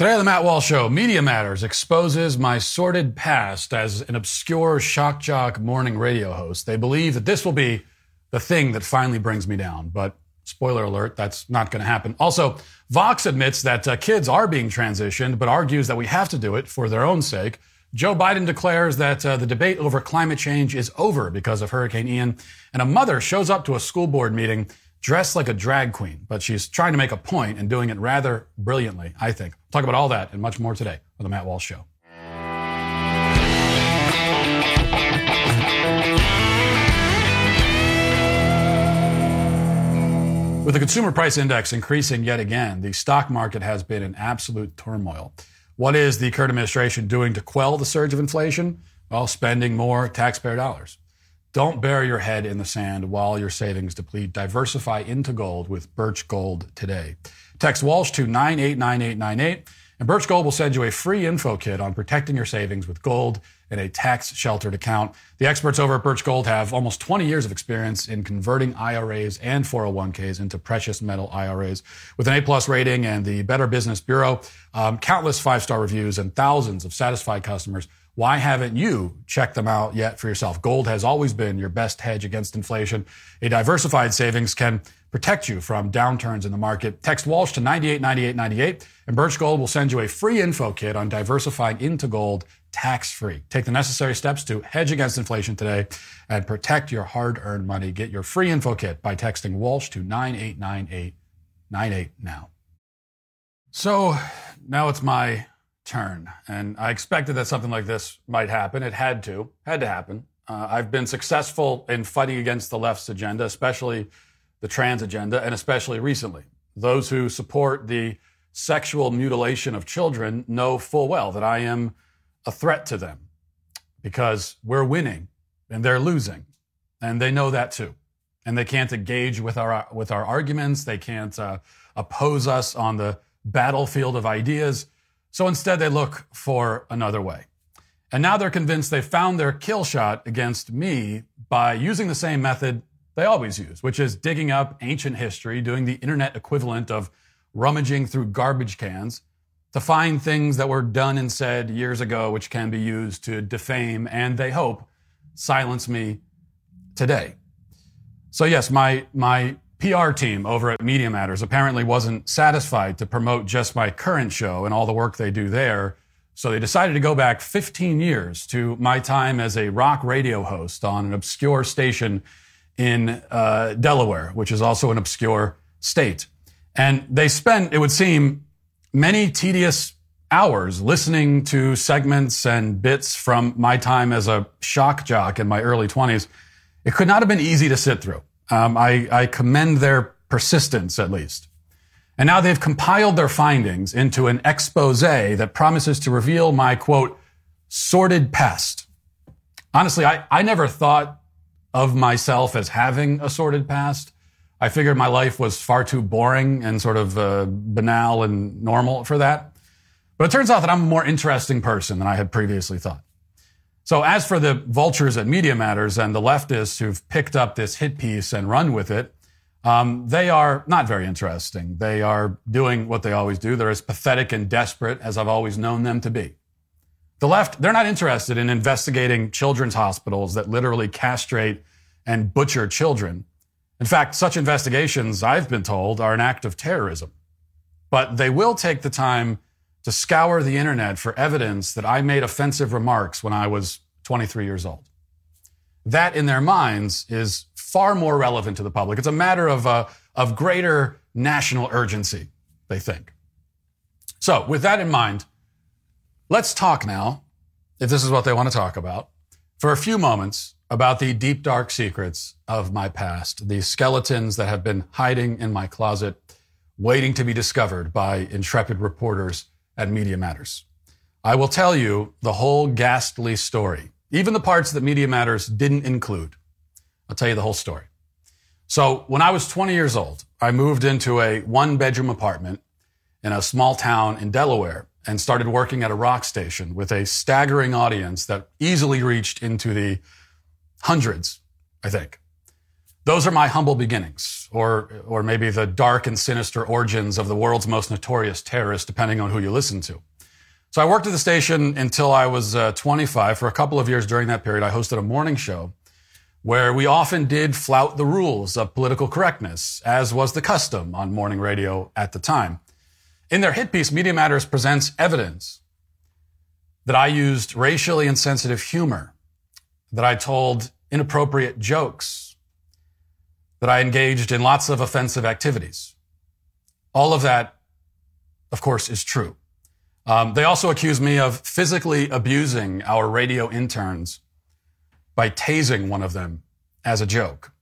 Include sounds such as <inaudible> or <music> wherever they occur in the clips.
Today on the Matt Walsh Show, Media Matters exposes my sordid past as an obscure shock jock morning radio host. They believe that this will be the thing that finally brings me down, but spoiler alert, that's not going to happen. Also, Vox admits that uh, kids are being transitioned, but argues that we have to do it for their own sake. Joe Biden declares that uh, the debate over climate change is over because of Hurricane Ian, and a mother shows up to a school board meeting dressed like a drag queen, but she's trying to make a point and doing it rather brilliantly, I think. We'll Talk about all that and much more today on The Matt Walsh Show. With the consumer price index increasing yet again, the stock market has been in absolute turmoil. What is the current administration doing to quell the surge of inflation? Well, spending more taxpayer dollars. Don't bury your head in the sand while your savings deplete. Diversify into gold with Birch Gold today. Text Walsh to 989898 and Birch Gold will send you a free info kit on protecting your savings with gold in a tax sheltered account. The experts over at Birch Gold have almost 20 years of experience in converting IRAs and 401ks into precious metal IRAs. With an A plus rating and the Better Business Bureau, um, countless five star reviews and thousands of satisfied customers. Why haven't you checked them out yet for yourself? Gold has always been your best hedge against inflation. A diversified savings can protect you from downturns in the market. Text Walsh to 989898 and Birch Gold will send you a free info kit on diversifying into gold tax free. Take the necessary steps to hedge against inflation today and protect your hard earned money. Get your free info kit by texting Walsh to 989898 now. So now it's my turn. And I expected that something like this might happen. It had to, had to happen. Uh, I've been successful in fighting against the left's agenda, especially the trans agenda, and especially recently. Those who support the sexual mutilation of children know full well that I am a threat to them because we're winning and they're losing. And they know that too. And they can't engage with our, with our arguments. They can't uh, oppose us on the battlefield of ideas. So instead, they look for another way. And now they're convinced they found their kill shot against me by using the same method they always use, which is digging up ancient history, doing the internet equivalent of rummaging through garbage cans to find things that were done and said years ago, which can be used to defame and they hope silence me today. So yes, my, my PR team over at Media Matters apparently wasn't satisfied to promote just my current show and all the work they do there. So they decided to go back 15 years to my time as a rock radio host on an obscure station in uh, Delaware, which is also an obscure state. And they spent, it would seem, many tedious hours listening to segments and bits from my time as a shock jock in my early 20s. It could not have been easy to sit through. Um, I, I commend their persistence, at least. And now they've compiled their findings into an expose that promises to reveal my quote, sordid past. Honestly, I, I never thought of myself as having a sordid past. I figured my life was far too boring and sort of uh, banal and normal for that. But it turns out that I'm a more interesting person than I had previously thought. So as for the vultures at Media Matters and the leftists who've picked up this hit piece and run with it, um, they are not very interesting. They are doing what they always do. They're as pathetic and desperate as I've always known them to be. The left, they're not interested in investigating children's hospitals that literally castrate and butcher children. In fact, such investigations, I've been told, are an act of terrorism. But they will take the time to scour the internet for evidence that I made offensive remarks when I was 23 years old. That, in their minds, is far more relevant to the public. It's a matter of, uh, of greater national urgency, they think. So, with that in mind, let's talk now, if this is what they want to talk about, for a few moments about the deep, dark secrets of my past, the skeletons that have been hiding in my closet, waiting to be discovered by intrepid reporters at Media Matters. I will tell you the whole ghastly story, even the parts that Media Matters didn't include. I'll tell you the whole story. So when I was 20 years old, I moved into a one bedroom apartment in a small town in Delaware and started working at a rock station with a staggering audience that easily reached into the hundreds, I think. Those are my humble beginnings, or, or maybe the dark and sinister origins of the world's most notorious terrorist, depending on who you listen to. So I worked at the station until I was uh, 25. For a couple of years during that period, I hosted a morning show where we often did flout the rules of political correctness, as was the custom on morning radio at the time. In their hit piece, Media Matters presents evidence that I used racially insensitive humor, that I told inappropriate jokes, that I engaged in lots of offensive activities. All of that, of course, is true. Um, they also accuse me of physically abusing our radio interns by tasing one of them as a joke.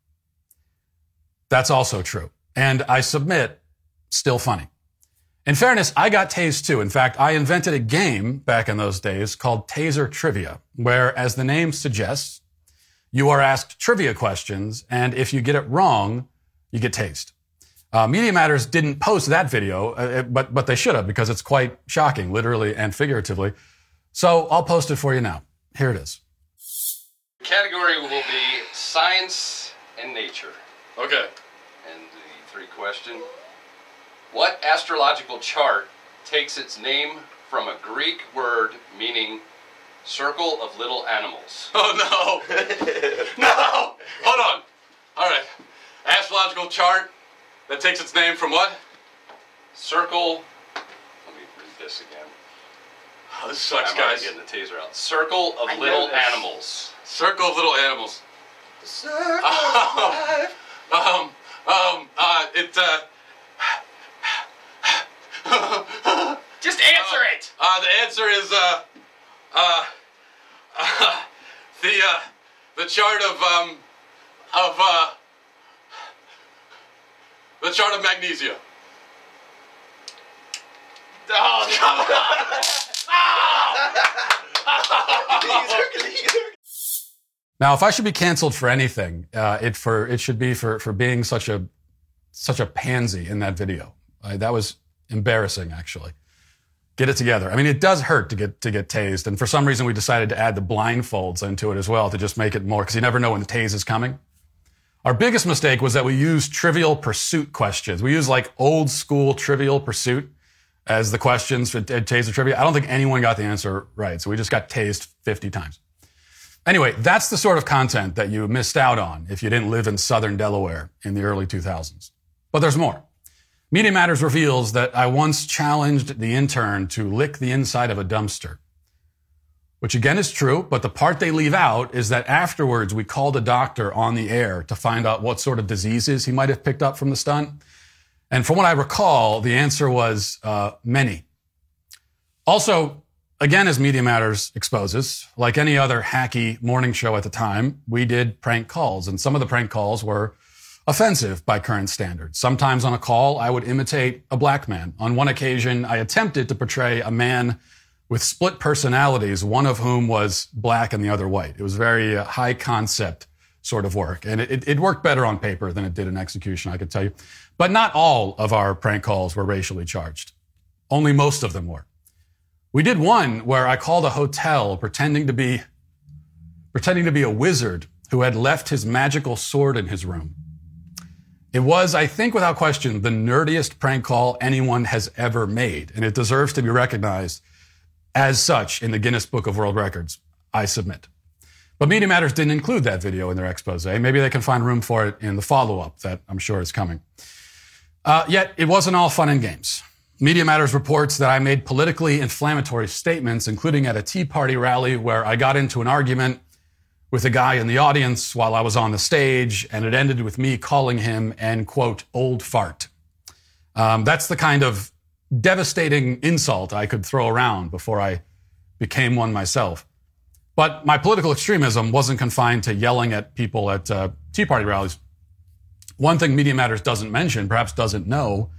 That's also true. And I submit, still funny. In fairness, I got tased too. In fact, I invented a game back in those days called Taser Trivia, where, as the name suggests, you are asked trivia questions, and if you get it wrong, you get tased. Uh, Media Matters didn't post that video, uh, but but they should have because it's quite shocking, literally and figuratively. So I'll post it for you now. Here it is. The category will be science and nature. Okay. And the three question: What astrological chart takes its name from a Greek word meaning circle of little animals? <laughs> Oh no! <laughs> no! Hold on. All right. Astrological chart that takes its name from what? Circle. Let me read this again. Oh, this sucks, I'm guys. getting the taser out. Circle of I little animals. Circle of little animals. The circle Oh. <laughs> Um, um, uh, it, uh, Just answer it. uh, the answer is, uh, uh, <laughs> the, uh, the chart of, um, of, uh, the chart of magnesia. Oh, <laughs> come <laughs> Now, if I should be canceled for anything, uh, it for it should be for for being such a such a pansy in that video. Uh, that was embarrassing, actually. Get it together. I mean, it does hurt to get to get tased, and for some reason, we decided to add the blindfolds into it as well to just make it more because you never know when the tase is coming. Our biggest mistake was that we used trivial pursuit questions. We used like old school trivial pursuit as the questions for taser trivia. I don't think anyone got the answer right, so we just got tased 50 times. Anyway, that's the sort of content that you missed out on if you didn't live in southern Delaware in the early 2000s. But there's more. Media Matters reveals that I once challenged the intern to lick the inside of a dumpster. Which again is true, but the part they leave out is that afterwards we called a doctor on the air to find out what sort of diseases he might have picked up from the stunt. And from what I recall, the answer was uh, many. Also, again, as Media Matters exposes, like any other hacky morning show at the time, we did prank calls, and some of the prank calls were offensive by current standards. Sometimes on a call, I would imitate a black man. On one occasion, I attempted to portray a man with split personalities, one of whom was black and the other white. It was very uh, high concept sort of work. And it, it worked better on paper than it did in execution, I could tell you. But not all of our prank calls were racially charged. Only most of them were. We did one where I called a hotel pretending to be, pretending to be a wizard who had left his magical sword in his room. It was, I think, without question, the nerdiest prank call anyone has ever made, and it deserves to be recognized as such in the Guinness Book of World Records. I submit. But Media Matters didn't include that video in their expose. Maybe they can find room for it in the follow up that I'm sure is coming. Uh, yet, it wasn't all fun and games. Media Matters reports that I made politically inflammatory statements, including at a Tea Party rally where I got into an argument with a guy in the audience while I was on the stage, and it ended with me calling him an quote, old fart. Um, that's the kind of devastating insult I could throw around before I became one myself. But my political extremism wasn't confined to yelling at people at uh, Tea Party rallies. One thing Media Matters doesn't mention, perhaps doesn't know,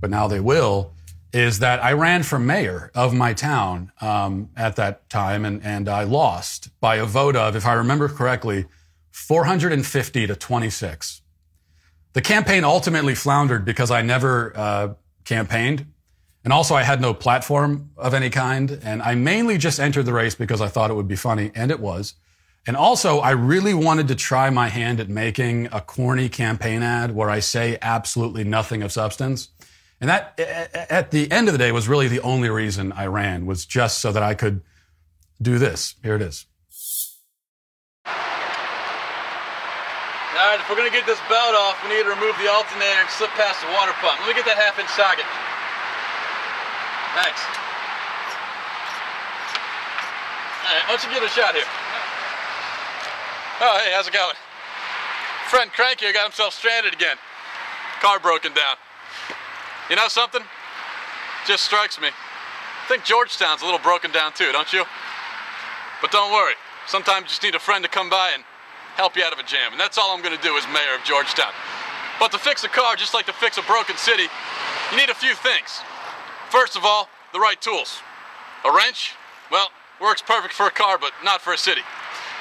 but now they will, is that I ran for mayor of my town um, at that time, and, and I lost by a vote of, if I remember correctly, 450 to 26. The campaign ultimately floundered because I never uh, campaigned. And also, I had no platform of any kind. And I mainly just entered the race because I thought it would be funny, and it was. And also, I really wanted to try my hand at making a corny campaign ad where I say absolutely nothing of substance. And that, at the end of the day, was really the only reason I ran, was just so that I could do this. Here it is. All right, if we're going to get this belt off, we need to remove the alternator and slip past the water pump. Let me get that half inch socket. Thanks. All right, why don't you give it a shot here? Oh, hey, how's it going? Friend Crank here got himself stranded again. Car broken down. You know something? Just strikes me. I think Georgetown's a little broken down too, don't you? But don't worry. Sometimes you just need a friend to come by and help you out of a jam. And that's all I'm going to do as mayor of Georgetown. But to fix a car, just like to fix a broken city, you need a few things. First of all, the right tools. A wrench, well, works perfect for a car, but not for a city.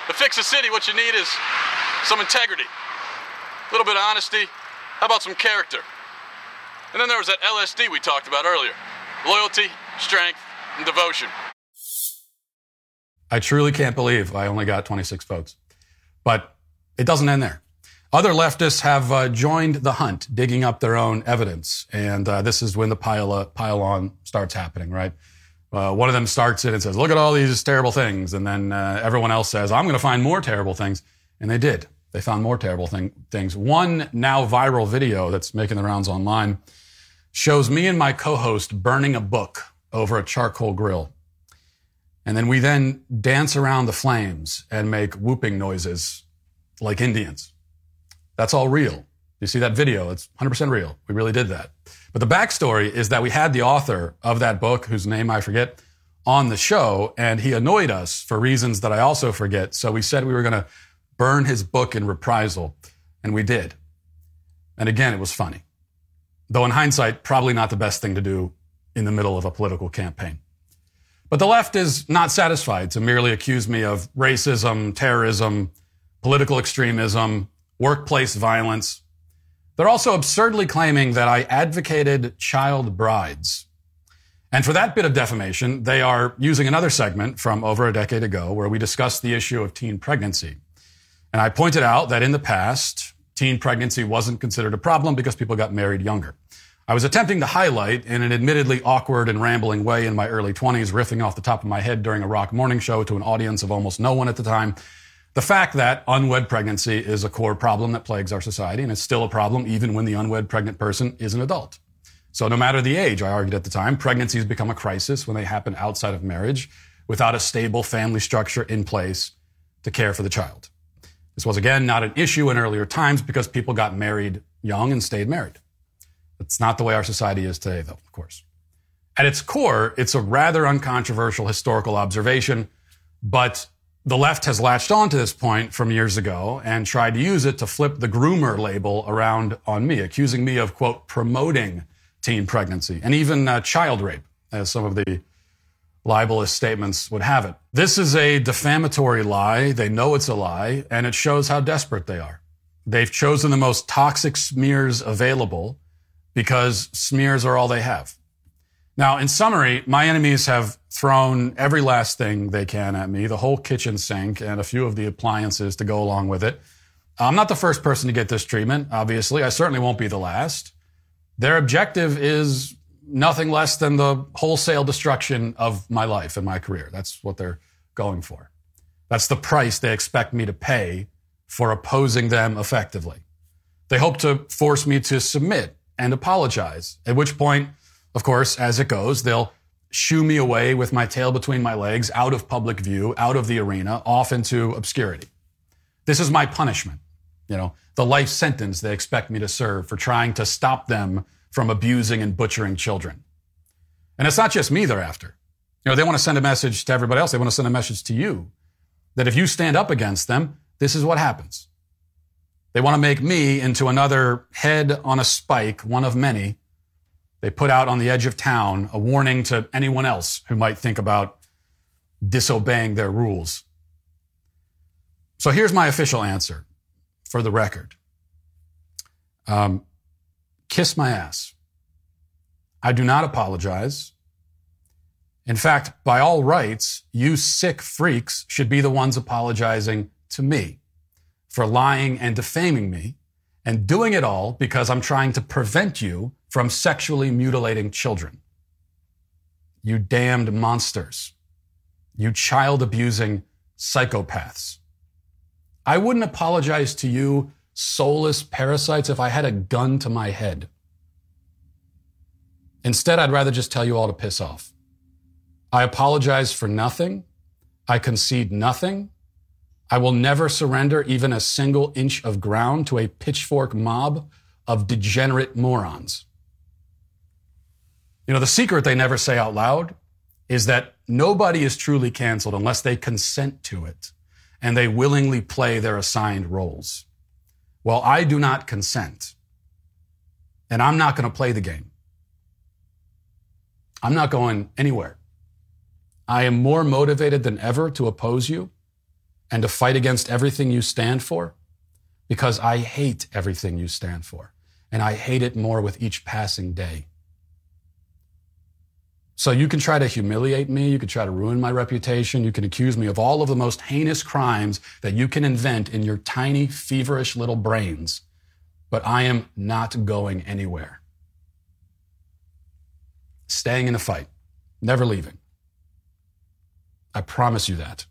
To fix a city, what you need is some integrity, a little bit of honesty. How about some character? And then there was that LSD we talked about earlier loyalty, strength, and devotion. I truly can't believe I only got 26 votes. But it doesn't end there. Other leftists have uh, joined the hunt, digging up their own evidence. And uh, this is when the pile, uh, pile on starts happening, right? Uh, one of them starts it and says, look at all these terrible things. And then uh, everyone else says, I'm going to find more terrible things. And they did. They found more terrible thing, things. One now viral video that's making the rounds online shows me and my co-host burning a book over a charcoal grill. And then we then dance around the flames and make whooping noises like Indians. That's all real. You see that video? It's 100% real. We really did that. But the backstory is that we had the author of that book, whose name I forget, on the show, and he annoyed us for reasons that I also forget. So we said we were going to burn his book in reprisal, and we did. And again, it was funny. Though in hindsight, probably not the best thing to do in the middle of a political campaign. But the left is not satisfied to merely accuse me of racism, terrorism, political extremism, workplace violence, they're also absurdly claiming that I advocated child brides. And for that bit of defamation, they are using another segment from over a decade ago where we discussed the issue of teen pregnancy. And I pointed out that in the past, teen pregnancy wasn't considered a problem because people got married younger. I was attempting to highlight in an admittedly awkward and rambling way in my early 20s, riffing off the top of my head during a rock morning show to an audience of almost no one at the time, the fact that unwed pregnancy is a core problem that plagues our society, and it's still a problem even when the unwed pregnant person is an adult. So no matter the age, I argued at the time, pregnancies become a crisis when they happen outside of marriage without a stable family structure in place to care for the child. This was again not an issue in earlier times because people got married young and stayed married. That's not the way our society is today, though, of course. At its core, it's a rather uncontroversial historical observation, but the left has latched on to this point from years ago and tried to use it to flip the groomer label around on me, accusing me of, quote, promoting teen pregnancy and even uh, child rape, as some of the libelous statements would have it. This is a defamatory lie. They know it's a lie, and it shows how desperate they are. They've chosen the most toxic smears available because smears are all they have. Now, in summary, my enemies have thrown every last thing they can at me, the whole kitchen sink and a few of the appliances to go along with it. I'm not the first person to get this treatment, obviously. I certainly won't be the last. Their objective is nothing less than the wholesale destruction of my life and my career. That's what they're going for. That's the price they expect me to pay for opposing them effectively. They hope to force me to submit and apologize, at which point of course, as it goes, they'll shoo me away with my tail between my legs, out of public view, out of the arena, off into obscurity. This is my punishment. You know, the life sentence they expect me to serve for trying to stop them from abusing and butchering children. And it's not just me they're after. You know, they want to send a message to everybody else. They want to send a message to you that if you stand up against them, this is what happens. They want to make me into another head on a spike, one of many, they put out on the edge of town a warning to anyone else who might think about disobeying their rules. So here's my official answer for the record. Um, kiss my ass. I do not apologize. In fact, by all rights, you sick freaks should be the ones apologizing to me for lying and defaming me, and doing it all because I'm trying to prevent you from sexually mutilating children. You damned monsters. You child abusing psychopaths. I wouldn't apologize to you, soulless parasites, if I had a gun to my head. Instead, I'd rather just tell you all to piss off. I apologize for nothing. I concede nothing. I will never surrender even a single inch of ground to a pitchfork mob of degenerate morons. You know, the secret they never say out loud is that nobody is truly canceled unless they consent to it and they willingly play their assigned roles. Well, I do not consent. And I'm not going to play the game. I'm not going anywhere. I am more motivated than ever to oppose you and to fight against everything you stand for because I hate everything you stand for. And I hate it more with each passing day. So you can try to humiliate me. You can try to ruin my reputation. You can accuse me of all of the most heinous crimes that you can invent in your tiny, feverish little brains. But I am not going anywhere. Staying in the fight, never leaving. I promise you that.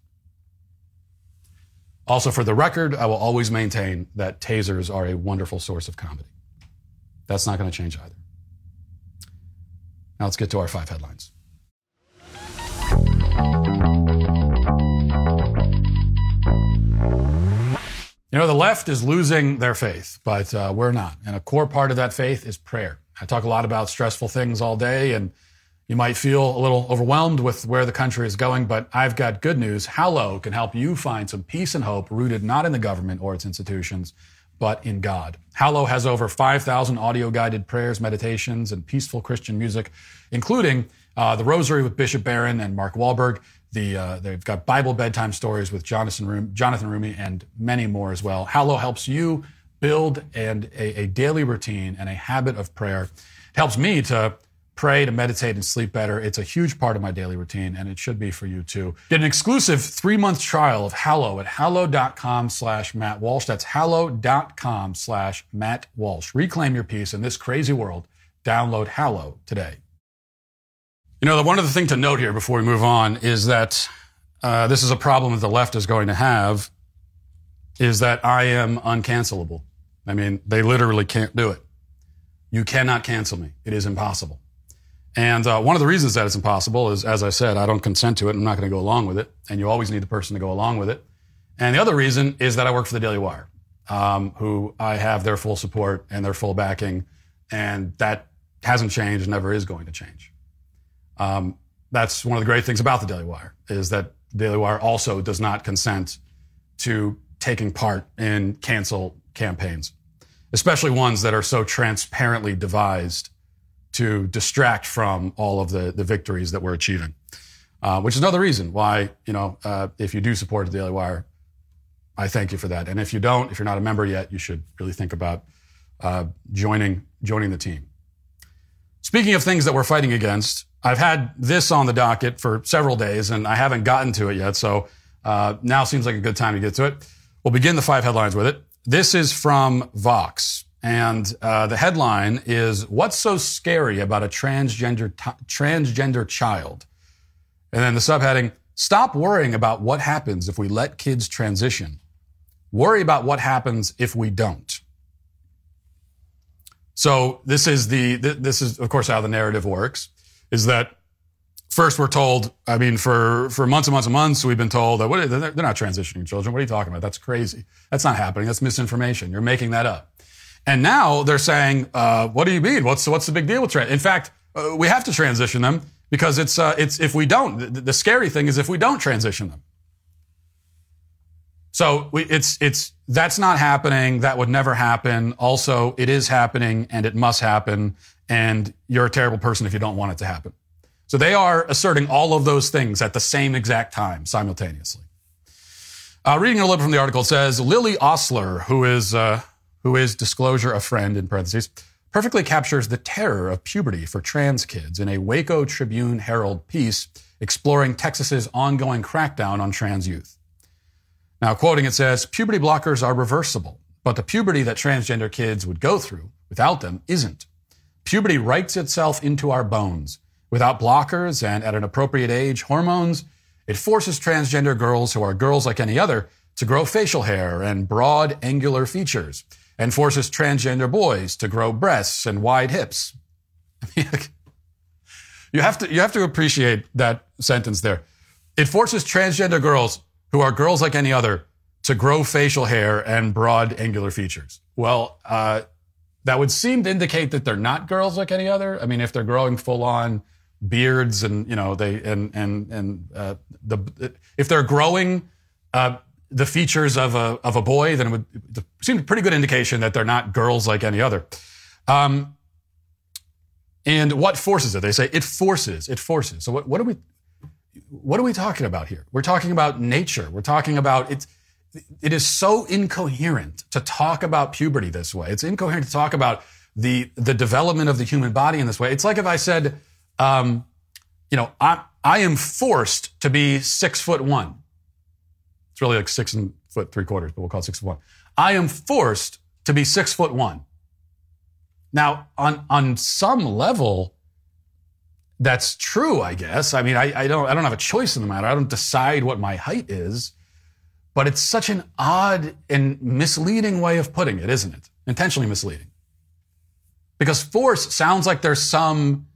Also, for the record, I will always maintain that tasers are a wonderful source of comedy. That's not going to change either. Now let's get to our five headlines. You know, the left is losing their faith, but uh, we're not. And a core part of that faith is prayer. I talk a lot about stressful things all day, and you might feel a little overwhelmed with where the country is going, but I've got good news. Hallow can help you find some peace and hope rooted not in the government or its institutions, but in God. Hallow has over 5,000 audio guided prayers, meditations, and peaceful Christian music, including uh, the Rosary with Bishop Barron and Mark Wahlberg. The, uh, they've got Bible bedtime stories with Jonathan, Roumie, Jonathan Roumie and many more as well. Hallow helps you build and a, a daily routine and a habit of prayer. It helps me to pray, to meditate, and sleep better. It's a huge part of my daily routine, and it should be for you too. Get an exclusive three-month trial of Hallow at hallow.com slash Matt Walsh. That's hallow.com slash Matt Walsh. Reclaim your peace in this crazy world. Download Hallow today. You know, the one other thing to note here before we move on is that uh, this is a problem that the left is going to have, is that I am uncancelable. I mean, they literally can't do it. You cannot cancel me. It is impossible. And uh, one of the reasons that it's impossible is, as I said, I don't consent to it. I'm not going to go along with it. And you always need the person to go along with it. And the other reason is that I work for the Daily Wire, um, who I have their full support and their full backing. And that hasn't changed, never is going to change. Um, that's one of the great things about the Daily Wire is that Daily Wire also does not consent to taking part in cancel campaigns, especially ones that are so transparently devised to distract from all of the, the victories that we're achieving. Uh, which is another reason why, you know, uh, if you do support the Daily Wire, I thank you for that. And if you don't, if you're not a member yet, you should really think about uh, joining joining the team. Speaking of things that we're fighting against, I've had this on the docket for several days, and I haven't gotten to it yet. So uh, now seems like a good time to get to it. We'll begin the five headlines with it. This is from Vox. And uh, the headline is What's so scary about a transgender, t- transgender child? And then the subheading Stop worrying about what happens if we let kids transition. Worry about what happens if we don't. So this is the, this is, of course, how the narrative works is that first we're told, I mean, for, for months and months and months, we've been told that what, they're not transitioning children. What are you talking about? That's crazy. That's not happening. That's misinformation. You're making that up. And now they're saying, uh, what do you mean? What's, what's the big deal with trans? In fact, uh, we have to transition them because it's, uh, it's, if we don't, the, the, scary thing is if we don't transition them. So we, it's, it's, that's not happening. That would never happen. Also, it is happening and it must happen. And you're a terrible person if you don't want it to happen. So they are asserting all of those things at the same exact time simultaneously. Uh, reading a little bit from the article it says Lily Osler, who is, uh, who is disclosure a friend in parentheses, perfectly captures the terror of puberty for trans kids in a Waco Tribune Herald piece exploring Texas's ongoing crackdown on trans youth. Now, quoting it says, puberty blockers are reversible, but the puberty that transgender kids would go through without them isn't. Puberty writes itself into our bones. Without blockers and at an appropriate age, hormones, it forces transgender girls who are girls like any other to grow facial hair and broad angular features and forces transgender boys to grow breasts and wide hips. <laughs> you have to, you have to appreciate that sentence there. It forces transgender girls who are girls like any other to grow facial hair and broad angular features. Well, uh, that would seem to indicate that they're not girls like any other. I mean, if they're growing full on beards and you know they and and and uh, the if they're growing uh, the features of a of a boy, then it would seem a pretty good indication that they're not girls like any other. Um, and what forces it? They say it forces. It forces. So what, what are we? What are we talking about here? We're talking about nature. We're talking about it's. It is so incoherent to talk about puberty this way. It's incoherent to talk about the the development of the human body in this way. It's like if I said, um, you know, I, I am forced to be six foot one. It's really like six and foot three quarters, but we'll call it six foot one. I am forced to be six foot one. Now, on, on some level, that's true, I guess. I mean, I, I don't, I don't have a choice in the matter. I don't decide what my height is, but it's such an odd and misleading way of putting it, isn't it? Intentionally misleading. Because force sounds like there's some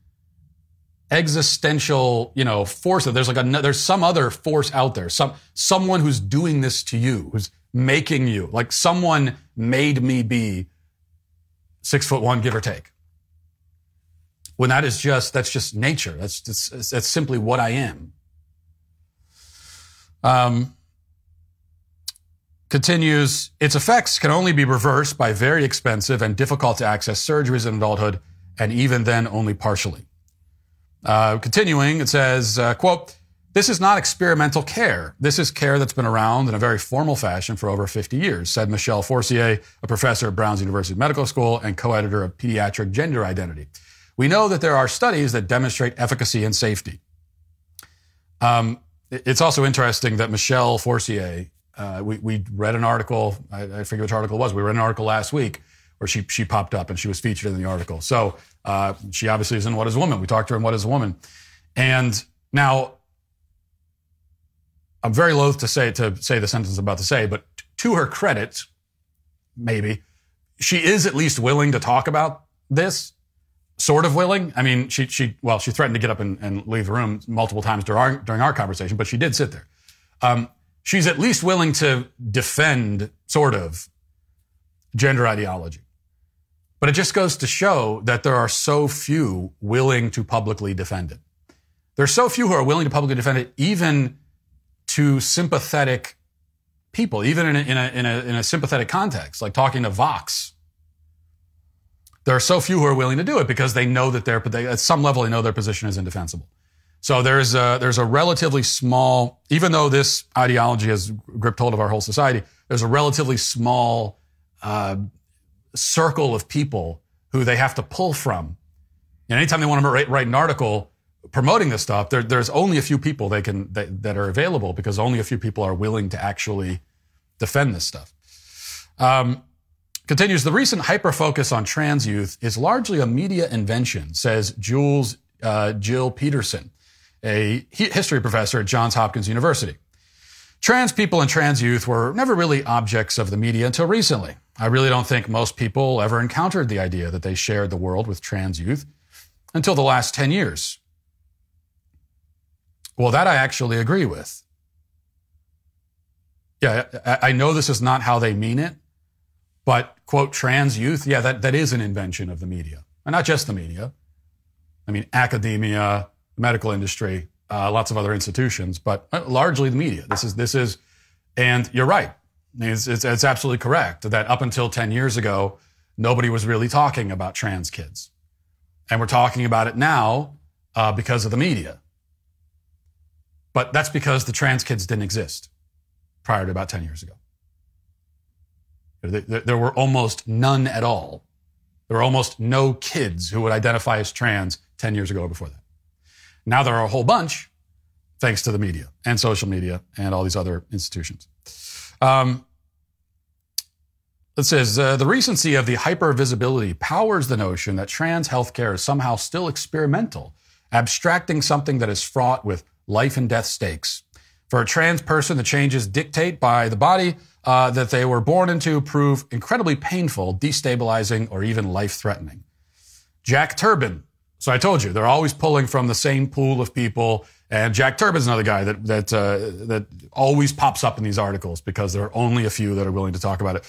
existential, you know, force. There's like a, there's some other force out there, some, someone who's doing this to you, who's making you, like someone made me be six foot one, give or take. When that is just, that's just nature. That's, that's, that's simply what I am. Um, continues, its effects can only be reversed by very expensive and difficult to access surgeries in adulthood, and even then only partially. Uh, continuing, it says, uh, quote, this is not experimental care. This is care that's been around in a very formal fashion for over 50 years, said Michelle Forcier, a professor at Brown's University Medical School and co-editor of Pediatric Gender Identity. We know that there are studies that demonstrate efficacy and safety. Um, it's also interesting that Michelle Forcier, uh, we, we, read an article, I, I forget which article it was, we read an article last week where she, she popped up and she was featured in the article. So uh, she obviously is in What is a Woman. We talked to her in What is a Woman. And now, I'm very loath to say to say the sentence I'm about to say, but to her credit, maybe she is at least willing to talk about this. Sort of willing. I mean, she she well, she threatened to get up and, and leave the room multiple times during our during our conversation, but she did sit there. Um, she's at least willing to defend sort of gender ideology. But it just goes to show that there are so few willing to publicly defend it. There are so few who are willing to publicly defend it, even to sympathetic people, even in a, in a, in a, in a sympathetic context, like talking to Vox. There are so few who are willing to do it because they know that they're, they, at some level, they know their position is indefensible. So there's a, there's a relatively small, even though this ideology has gripped hold of our whole society, there's a relatively small uh, circle of people who they have to pull from. And anytime they want to write, write an article promoting this stuff, there, there's only a few people they can that, that, are available because only a few people are willing to actually defend this stuff. Um, continues the recent hyper focus on trans youth is largely a media invention, says Jules uh, Gill-Peterson, a history professor at Johns Hopkins University. Trans people and trans youth were never really objects of the media until recently. I really don't think most people ever encountered the idea that they shared the world with trans youth until the last 10 years. Well, that I actually agree with. Yeah, I know this is not how they mean it, but quote, trans youth, yeah, that, that is an invention of the media. And not just the media. I mean, academia, medical industry, uh, lots of other institutions, but uh, largely the media. This is, this is, and you're right. It's, it's, it's absolutely correct that up until 10 years ago, nobody was really talking about trans kids. And we're talking about it now uh, because of the media. But that's because the trans kids didn't exist prior to about 10 years ago. There, were almost none at all. There were almost no kids who would identify as trans 10 years ago or before that. Now there are a whole bunch thanks to the media and social media and all these other institutions. Um, it says uh, the recency of the hypervisibility powers the notion that trans healthcare is somehow still experimental, abstracting something that is fraught with life and death stakes. For a trans person, the changes dictate by the body uh, that they were born into prove incredibly painful, destabilizing, or even life threatening. Jack Turban. So I told you they're always pulling from the same pool of people, and Jack Turban's another guy that that uh, that always pops up in these articles because there are only a few that are willing to talk about it.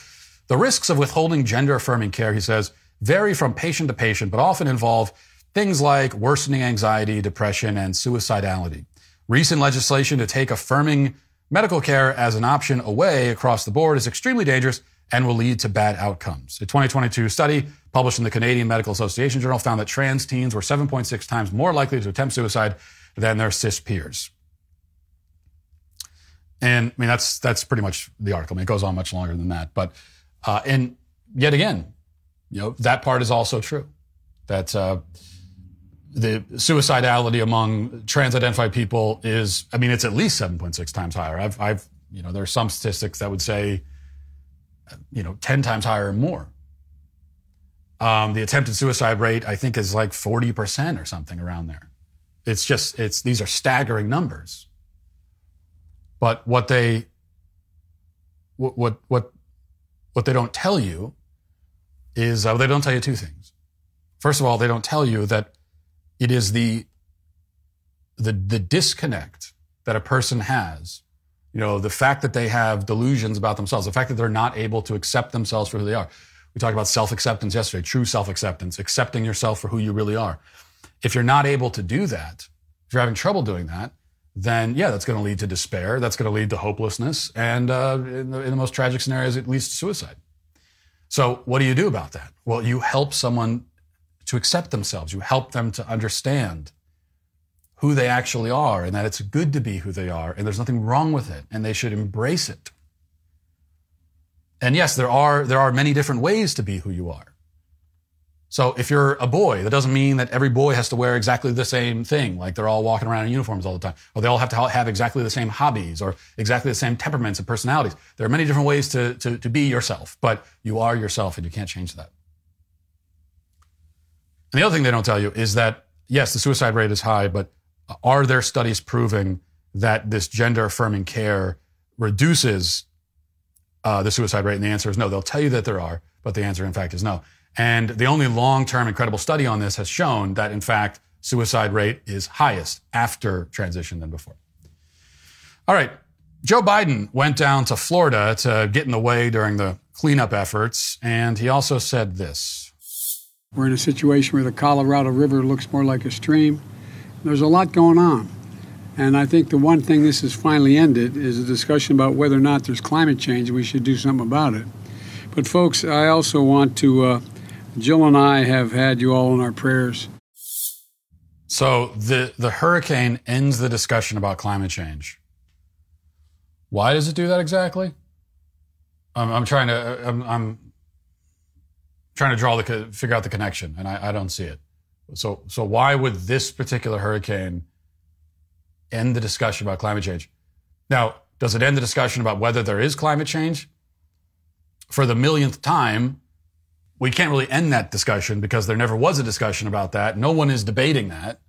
The risks of withholding gender affirming care, he says, vary from patient to patient, but often involve things like worsening anxiety, depression, and suicidality. Recent legislation to take affirming medical care as an option away across the board is extremely dangerous and will lead to bad outcomes. A 2022 study published in the Canadian Medical Association Journal found that trans teens were 7.6 times more likely to attempt suicide than their cis peers. And I mean, that's, that's pretty much the article. I mean, it goes on much longer than that. But, uh, and yet again, you know, that part is also true. That, uh, the suicidality among trans-identified people is, I mean, it's at least 7.6 times higher. I've, I've, you know, there's some statistics that would say, you know, 10 times higher or more. Um, the attempted suicide rate, I think, is like 40% or something around there. It's just, it's, these are staggering numbers. But what they, what, what, what, what they don't tell you is, uh, they don't tell you two things. First of all, they don't tell you that it is the, the, the disconnect that a person has. You know, the fact that they have delusions about themselves, the fact that they're not able to accept themselves for who they are. We talked about self acceptance yesterday, true self acceptance, accepting yourself for who you really are. If you're not able to do that, if you're having trouble doing that, then yeah, that's going to lead to despair. That's going to lead to hopelessness. And uh, in, the, in the most tragic scenarios, it leads to suicide. So what do you do about that? Well, you help someone to accept themselves. You help them to understand who they actually are and that it's good to be who they are and there's nothing wrong with it and they should embrace it. And yes, there are, there are many different ways to be who you are. So if you're a boy, that doesn't mean that every boy has to wear exactly the same thing, like they're all walking around in uniforms all the time, or they all have to have exactly the same hobbies or exactly the same temperaments and personalities. There are many different ways to, to, to be yourself, but you are yourself and you can't change that. And the other thing they don't tell you is that, yes, the suicide rate is high, but are there studies proving that this gender affirming care reduces uh, the suicide rate? And the answer is no. They'll tell you that there are, but the answer, in fact, is no. And the only long term incredible study on this has shown that, in fact, suicide rate is highest after transition than before. All right. Joe Biden went down to Florida to get in the way during the cleanup efforts, and he also said this. We're in a situation where the Colorado River looks more like a stream. There's a lot going on. And I think the one thing this has finally ended is a discussion about whether or not there's climate change and we should do something about it. But, folks, I also want to, uh, Jill and I have had you all in our prayers. So the, the hurricane ends the discussion about climate change. Why does it do that exactly? I'm, I'm trying to, I'm, I'm trying to draw the figure out the connection, and I, I don't see it. So so why would this particular hurricane end the discussion about climate change? Now, does it end the discussion about whether there is climate change? For the millionth time, we can't really end that discussion because there never was a discussion about that. No one is debating that.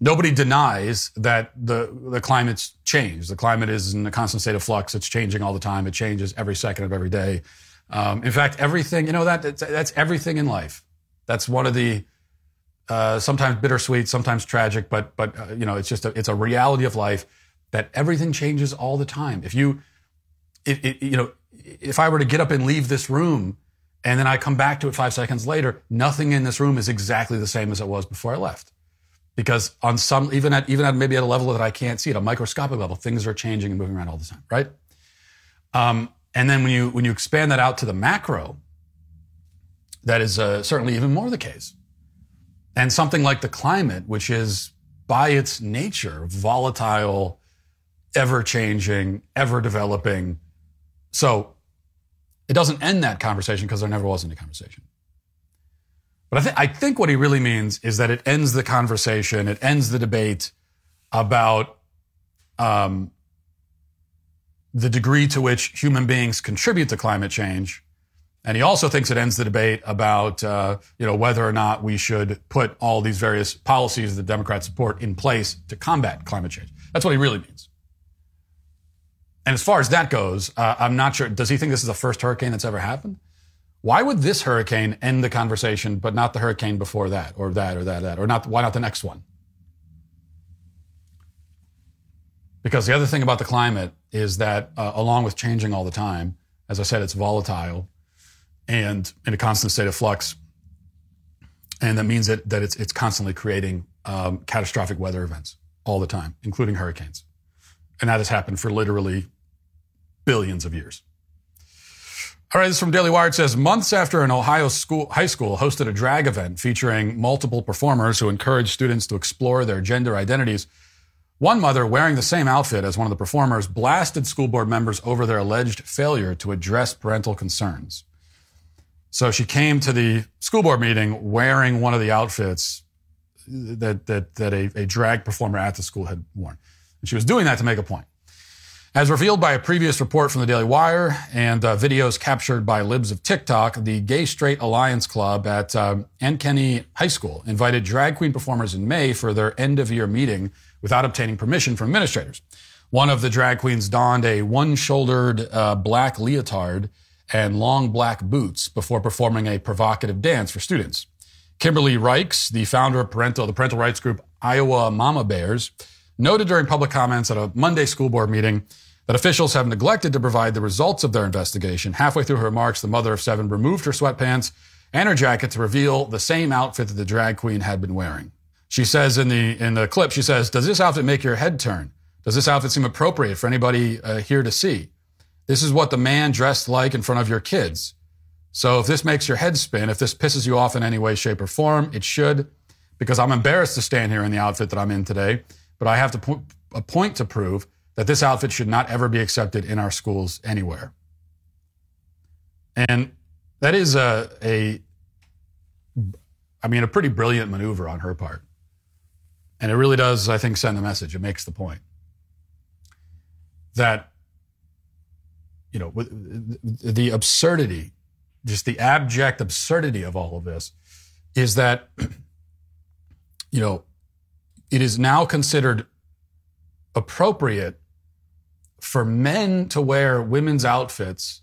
Nobody denies that the, the climate's changed. The climate is in a constant state of flux. It's changing all the time. It changes every second of every day. Um, in fact, everything, you know, that that's, that's, everything in life. That's one of the, uh, sometimes bittersweet, sometimes tragic, but, but, uh, you know, it's just a, it's a reality of life that everything changes all the time. If you, it, you know, if I were to get up and leave this room and then I come back to it five seconds later, nothing in this room is exactly the same as it was before I left. Because on some, even at, even at maybe at a level that I can't see, at a microscopic level, things are changing and moving around all the time, right? Um, and then when you when you expand that out to the macro, that is uh, certainly even more the case. And something like the climate, which is by its nature volatile, ever changing, ever developing. So it doesn't end that conversation because there never was any conversation. But I, th- I think what he really means is that it ends the conversation, it ends the debate about um, the degree to which human beings contribute to climate change. And he also thinks it ends the debate about, uh, you know, whether or not we should put all these various policies that Democrats support in place to combat climate change. That's what he really means. And as far as that goes, uh, I'm not sure. Does he think this is the first hurricane that's ever happened? Why would this hurricane end the conversation, but not the hurricane before that, or that, or that, that, or not? Why not the next one? Because the other thing about the climate is that, uh, along with changing all the time, as I said, it's volatile and in a constant state of flux, and that means that that it's it's constantly creating um, catastrophic weather events all the time, including hurricanes, and that has happened for literally billions of years. All right, this from Daily Wire. It says months after an Ohio school, high school hosted a drag event featuring multiple performers who encouraged students to explore their gender identities, one mother wearing the same outfit as one of the performers blasted school board members over their alleged failure to address parental concerns. So she came to the school board meeting wearing one of the outfits that that that a, a drag performer at the school had worn, and she was doing that to make a point. As revealed by a previous report from the Daily Wire and uh, videos captured by libs of TikTok, the Gay Straight Alliance Club at Ankeny High School invited drag queen performers in May for their end of year meeting without obtaining permission from administrators. One of the drag queens donned a one shouldered uh, black leotard and long black boots before performing a provocative dance for students. Kimberly Reicks, the founder of parental, the parental rights group Iowa Mama Bears, noted during public comments at a Monday school board meeting that officials have neglected to provide the results of their investigation. Halfway through her remarks, the mother of seven removed her sweatpants and her jacket to reveal the same outfit that the drag queen had been wearing. She says in the in the clip, she says, "Does this outfit make your head turn? Does this outfit seem appropriate for anybody uh, here to see? This is what the man dressed like in front of your kids. So if this makes your head spin, if this pisses you off in any way, shape, or form, it should, because I'm embarrassed to stand here in the outfit that I'm in today, but I have to po- a point to prove." That this outfit should not ever be accepted in our schools anywhere. And that is a, a I mean, a pretty brilliant maneuver on her part. And it really does, I think, send the message. It makes the point that, you know, the absurdity, just the abject absurdity of all of this is that, <clears throat> you know, it is now considered appropriate for men to wear women's outfits,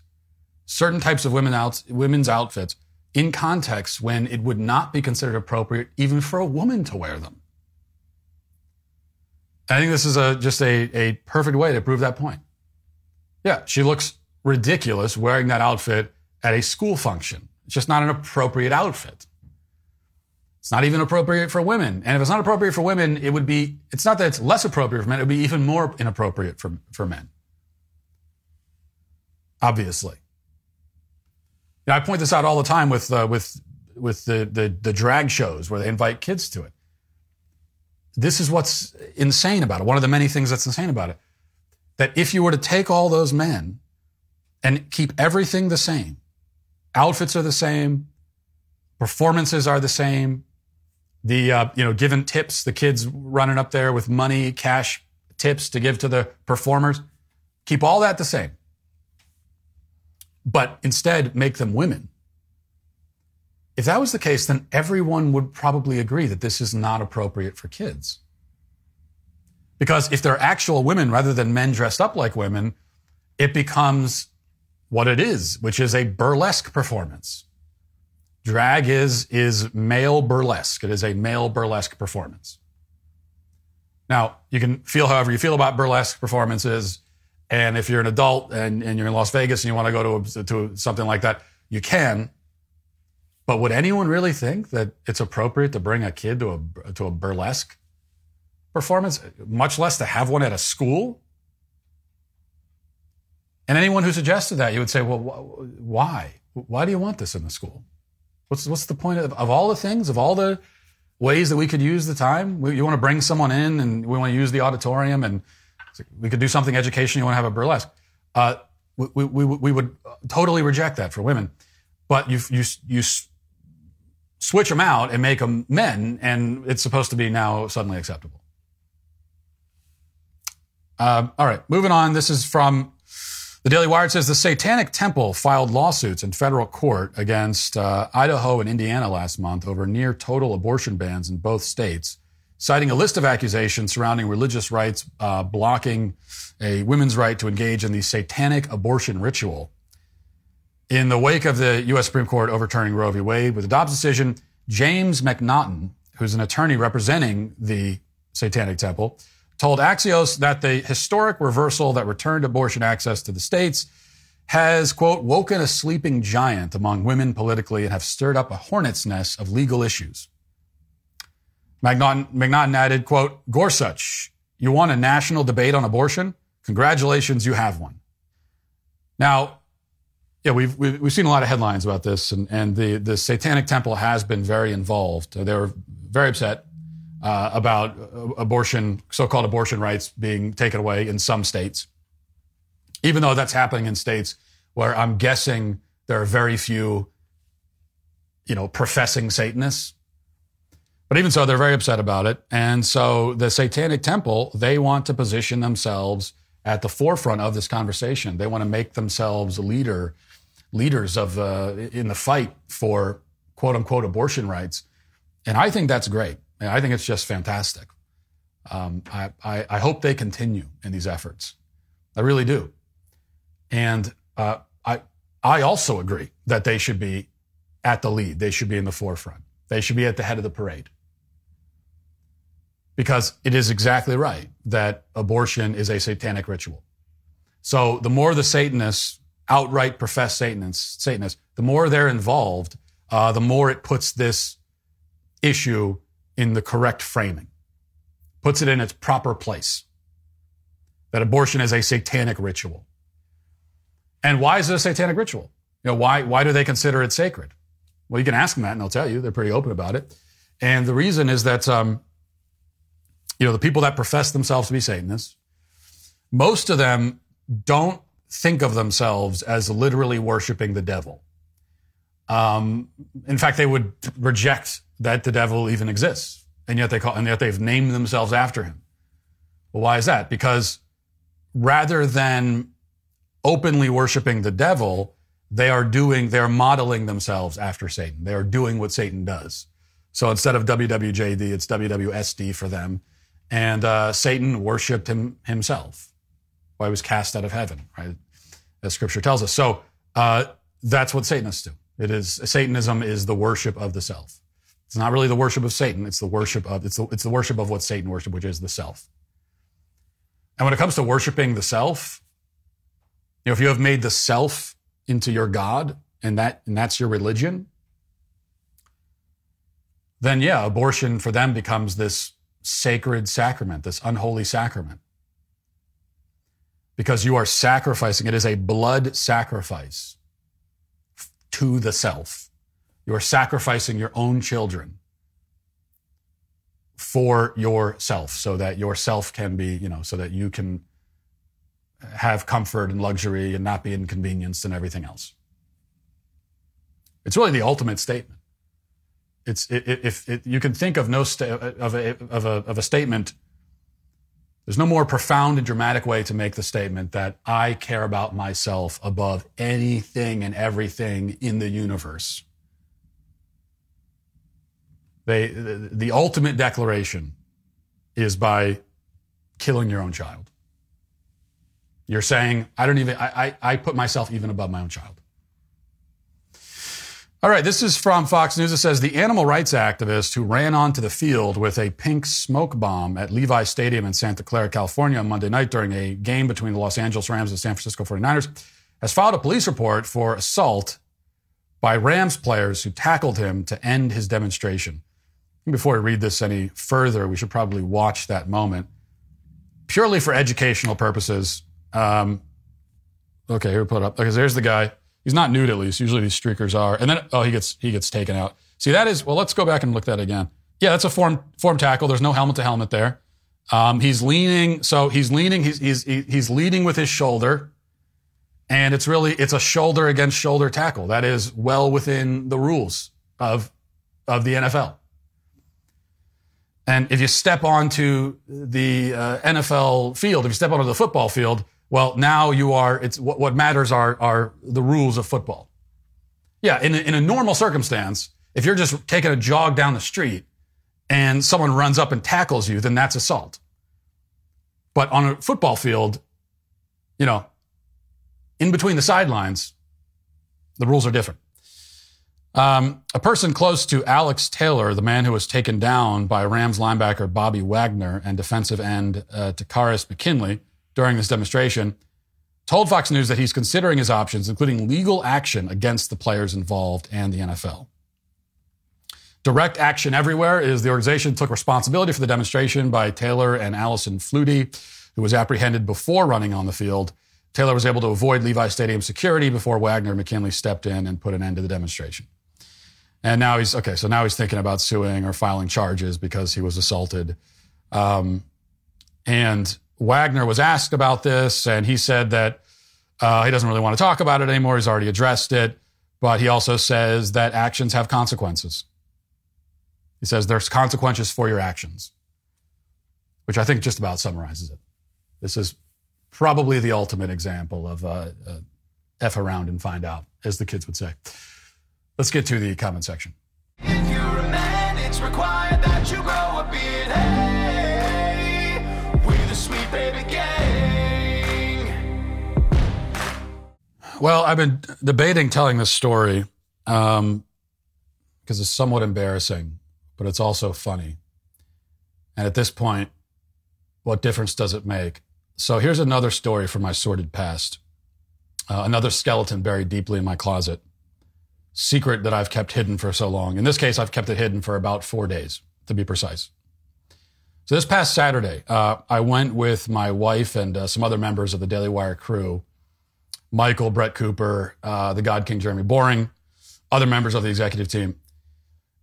certain types of women out, women's outfits, in context when it would not be considered appropriate even for a woman to wear them. I think this is a, just a, a perfect way to prove that point. Yeah, she looks ridiculous wearing that outfit at a school function. It's just not an appropriate outfit. It's not even appropriate for women. And if it's not appropriate for women, it would be, it's not that it's less appropriate for men, it would be even more inappropriate for, for men. Obviously. I point this out all the time with, uh, with, with the, the, the drag shows where they invite kids to it. This is what's insane about it. One of the many things that's insane about it. That if you were to take all those men and keep everything the same, outfits are the same, performances are the same, the uh, you know giving tips the kids running up there with money cash tips to give to the performers. Keep all that the same. But instead make them women. If that was the case then everyone would probably agree that this is not appropriate for kids. Because if they're actual women rather than men dressed up like women it becomes what it is which is a burlesque performance Drag is, is male burlesque. It is a male burlesque performance. Now, you can feel however you feel about burlesque performances. And if you're an adult and, and you're in Las Vegas and you want to go to, a, to something like that, you can. But would anyone really think that it's appropriate to bring a kid to a, to a burlesque performance, much less to have one at a school? And anyone who suggested that, you would say, well, wh- why? Why do you want this in the school? What's what's the point of, of all the things, of all the ways that we could use the time? We, you want to bring someone in, and we want to use the auditorium, and we could do something education. You want to have a burlesque. Uh, we, we, we would totally reject that for women, but you you you switch them out and make them men, and it's supposed to be now suddenly acceptable. Uh, all right, moving on. This is from The Daily Wire says the Satanic Temple filed lawsuits in federal court against uh, Idaho and Indiana last month over near total abortion bans in both states, citing a list of accusations surrounding religious rights uh, blocking a women's right to engage in the satanic abortion ritual. In the wake of the U.S. Supreme Court overturning Roe v. Wade with a Dobbs decision, James McNaughton, who's an attorney representing the Satanic Temple, told Axios that the historic reversal that returned abortion access to the states has, quote, woken a sleeping giant among women politically and have stirred up a hornet's nest of legal issues. McNaughton, added, quote, Gorsuch, you want a national debate on abortion? Congratulations, you have one. Now, yeah, we've, we've, we've seen a lot of headlines about this, and, and the, the Satanic Temple has been very involved. They were very upset uh, about abortion, so-called abortion rights being taken away in some states, even though that's happening in states where I'm guessing there are very few, you know, professing Satanists. But even so, they're very upset about it. And so the Satanic Temple, they want to position themselves at the forefront of this conversation. They want to make themselves leader, leaders of uh, in the fight for quote unquote abortion rights. And I think that's great. I think it's just fantastic. Um, I, I, I, hope they continue in these efforts. I really do. And uh, I, I also agree that they should be at the lead. They should be in the forefront. They should be at the head of the parade. Because it is exactly right that abortion is a satanic ritual. So the more the Satanists outright profess Satanists, Satanists the more they're involved, uh, the more it puts this issue in the correct framing, puts it in its proper place. That abortion is a satanic ritual. And why is it a satanic ritual? You know, why, why do they consider it sacred? Well, you can ask them that and they'll tell you. They're pretty open about it. And the reason is that, um, you know, the people that profess themselves to be Satanists, most of them don't think of themselves as literally worshiping the devil. Um, in fact, they would reject that the devil even exists, and yet they call, and yet they've named themselves after him. Well, why is that? Because rather than openly worshiping the devil, they are doing, they are modeling themselves after Satan. They are doing what Satan does. So instead of WWJD, it's WWSD for them. And uh, Satan worshipped him himself. Why he was cast out of heaven, right? As Scripture tells us. So uh, that's what Satanists do. It is Satanism is the worship of the self. It's not really the worship of Satan. It's the worship of it's the, it's the worship of what Satan worshipped, which is the self. And when it comes to worshiping the self, you know, if you have made the self into your God and that and that's your religion, then yeah, abortion for them becomes this sacred sacrament, this unholy sacrament. Because you are sacrificing, it is a blood sacrifice to the self. You are sacrificing your own children for yourself so that yourself can be, you know, so that you can have comfort and luxury and not be inconvenienced and everything else. It's really the ultimate statement. It's if it, you can think of no sta- of a, of a of a statement there's no more profound and dramatic way to make the statement that I care about myself above anything and everything in the universe. They, the, the ultimate declaration is by killing your own child. You're saying, I don't even, I, I, I put myself even above my own child. All right, this is from Fox News. It says the animal rights activist who ran onto the field with a pink smoke bomb at Levi Stadium in Santa Clara, California on Monday night during a game between the Los Angeles Rams and San Francisco 49ers has filed a police report for assault by Rams players who tackled him to end his demonstration. Before we read this any further, we should probably watch that moment purely for educational purposes. Um, okay, here we put it up. Okay, so there's the guy. He's not nude at least. Usually these streakers are. And then oh, he gets he gets taken out. See, that is well. Let's go back and look at that again. Yeah, that's a form form tackle. There's no helmet to helmet there. Um, he's leaning. So he's leaning. He's he's he's leading with his shoulder, and it's really it's a shoulder against shoulder tackle. That is well within the rules of of the NFL. And if you step onto the uh, NFL field, if you step onto the football field Well, now you are, it's what, what matters are, are the rules of football. Yeah, in a, in a normal circumstance, if you're just taking a jog down the street and someone runs up and tackles you, then that's assault. But on a football field, you know, in between the sidelines, the rules are different. Um, a person close to Alex Taylor, the man who was taken down by Rams linebacker Bobby Wagner and defensive end uh, Takkarist McKinley during this demonstration, told Fox News that he's considering his options, including legal action against the players involved and the NFL. Direct Action Everywhere is the organization took responsibility for the demonstration by Taylor and Allison Flutie, who was apprehended before running on the field. Taylor was able to avoid Levi Stadium security before Wagner McKinley stepped in and put an end to the demonstration. And now he's okay. So now he's thinking about suing or filing charges because he was assaulted. Um, and Wagner was asked about this, and he said that uh, he doesn't really want to talk about it anymore. He's already addressed it, but he also says that actions have consequences. He says there's consequences for your actions, which I think just about summarizes it. This is probably the ultimate example of uh, uh, F around and find out, as the kids would say. Let's get to the comment section. If you're a man, it's required that you grow a beard. Hey, we're the sweet baby gang. Well, I've been debating telling this story um, because it's somewhat embarrassing, but it's also funny. And at this point, what difference does it make? So here's another story from my sordid past. Uh, another skeleton buried deeply in my closet. Secret that I've kept hidden for so long. In this case, I've kept it hidden for about four days, to be precise. So this past Saturday, uh, I went with my wife and uh, some other members of the Daily Wire crew Michael, Brett Cooper, uh, the God King Jeremy Boring, other members of the executive team.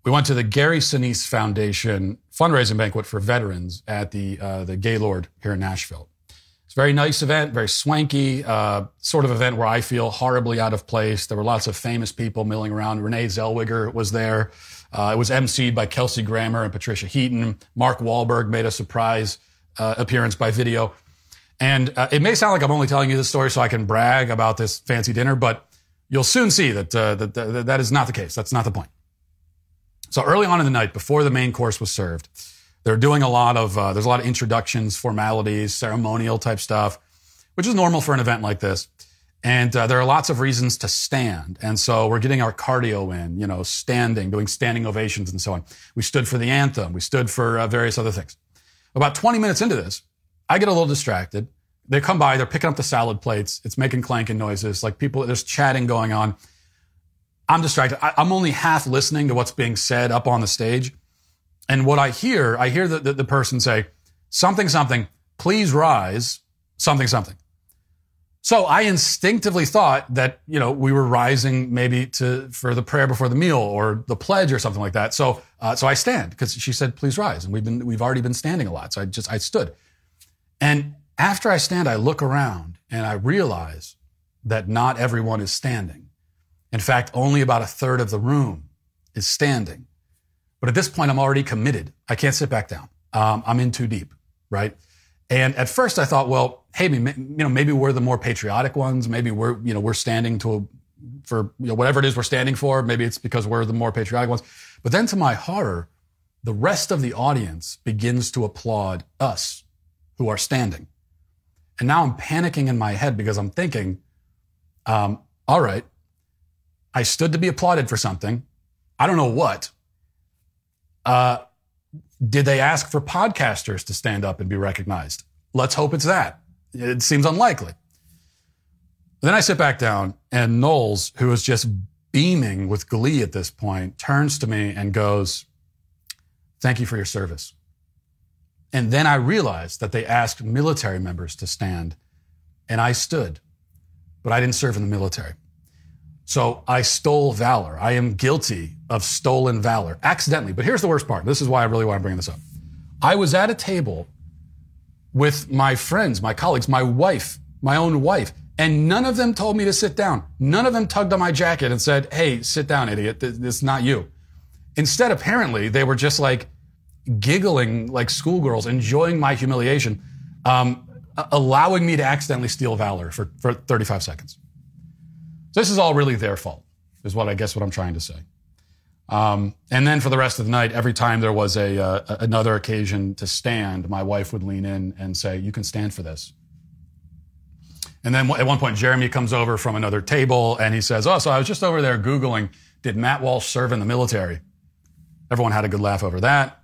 We went to the Gary Sinise Foundation fundraising banquet for veterans at the uh, the Gaylord here in Nashville. It's a very nice event, very swanky, uh, sort of event where I feel horribly out of place. There were lots of famous people milling around. Renee Zellweger was there. Uh, it was emceed by Kelsey Grammer and Patricia Heaton. Mark Wahlberg made a surprise uh, appearance by video. And uh, it may sound like I'm only telling you this story so I can brag about this fancy dinner, but you'll soon see that, uh, that, that that is not the case. That's not the point. So early on in the night, before the main course was served, they're doing a lot of uh, there's a lot of introductions, formalities, ceremonial type stuff, which is normal for an event like this. And uh, there are lots of reasons to stand. And so we're getting our cardio in, you know, standing, doing standing ovations and so on. We stood for the anthem. We stood for uh, various other things. About 20 minutes into this, I get a little distracted. They come by, they're picking up the salad plates. It's making clanking noises, like people, there's chatting going on. I'm distracted. I, I'm only half listening to what's being said up on the stage. And what I hear, I hear the, the, the person say, something, something, please rise, something, something. So I instinctively thought that, you know, we were rising maybe to, for the prayer before the meal or the pledge or something like that. So, uh, so I stand because she said, please rise. And we've been, we've already been standing a lot. So I just, I stood. And after I stand, I look around and I realize that not everyone is standing. In fact, only about a third of the room is standing. But at this point, I'm already committed. I can't sit back down. Um, I'm in too deep, right? And at first, I thought, well, hey, you know, maybe we're the more patriotic ones. Maybe we're, you know, we're standing to a, for you know, whatever it is we're standing for. Maybe it's because we're the more patriotic ones. But then, to my horror, the rest of the audience begins to applaud us who are standing. And now I'm panicking in my head because I'm thinking, um, all right, I stood to be applauded for something. I don't know what. Uh, did they ask for podcasters to stand up and be recognized? Let's hope it's that. It seems unlikely. Then I sit back down, and Knowles, who is just beaming with glee at this point, turns to me and goes, Thank you for your service. And then I realized that they asked military members to stand, and I stood, but I didn't serve in the military. So I stole valor. I am guilty of stolen valor accidentally. But here's the worst part. This is why I really want to bring this up. I was at a table with my friends, my colleagues, my wife, my own wife, and none of them told me to sit down. None of them tugged on my jacket and said, Hey, sit down, idiot. This is not you. Instead, apparently, they were just like giggling like schoolgirls, enjoying my humiliation. Um, allowing me to accidentally steal valor for, for 35 seconds. So this is all really their fault, is what I guess what I'm trying to say. Um, and then for the rest of the night, every time there was a uh, another occasion to stand, my wife would lean in and say, "You can stand for this." And then at one point, Jeremy comes over from another table and he says, "Oh, so I was just over there googling, did Matt Walsh serve in the military?" Everyone had a good laugh over that.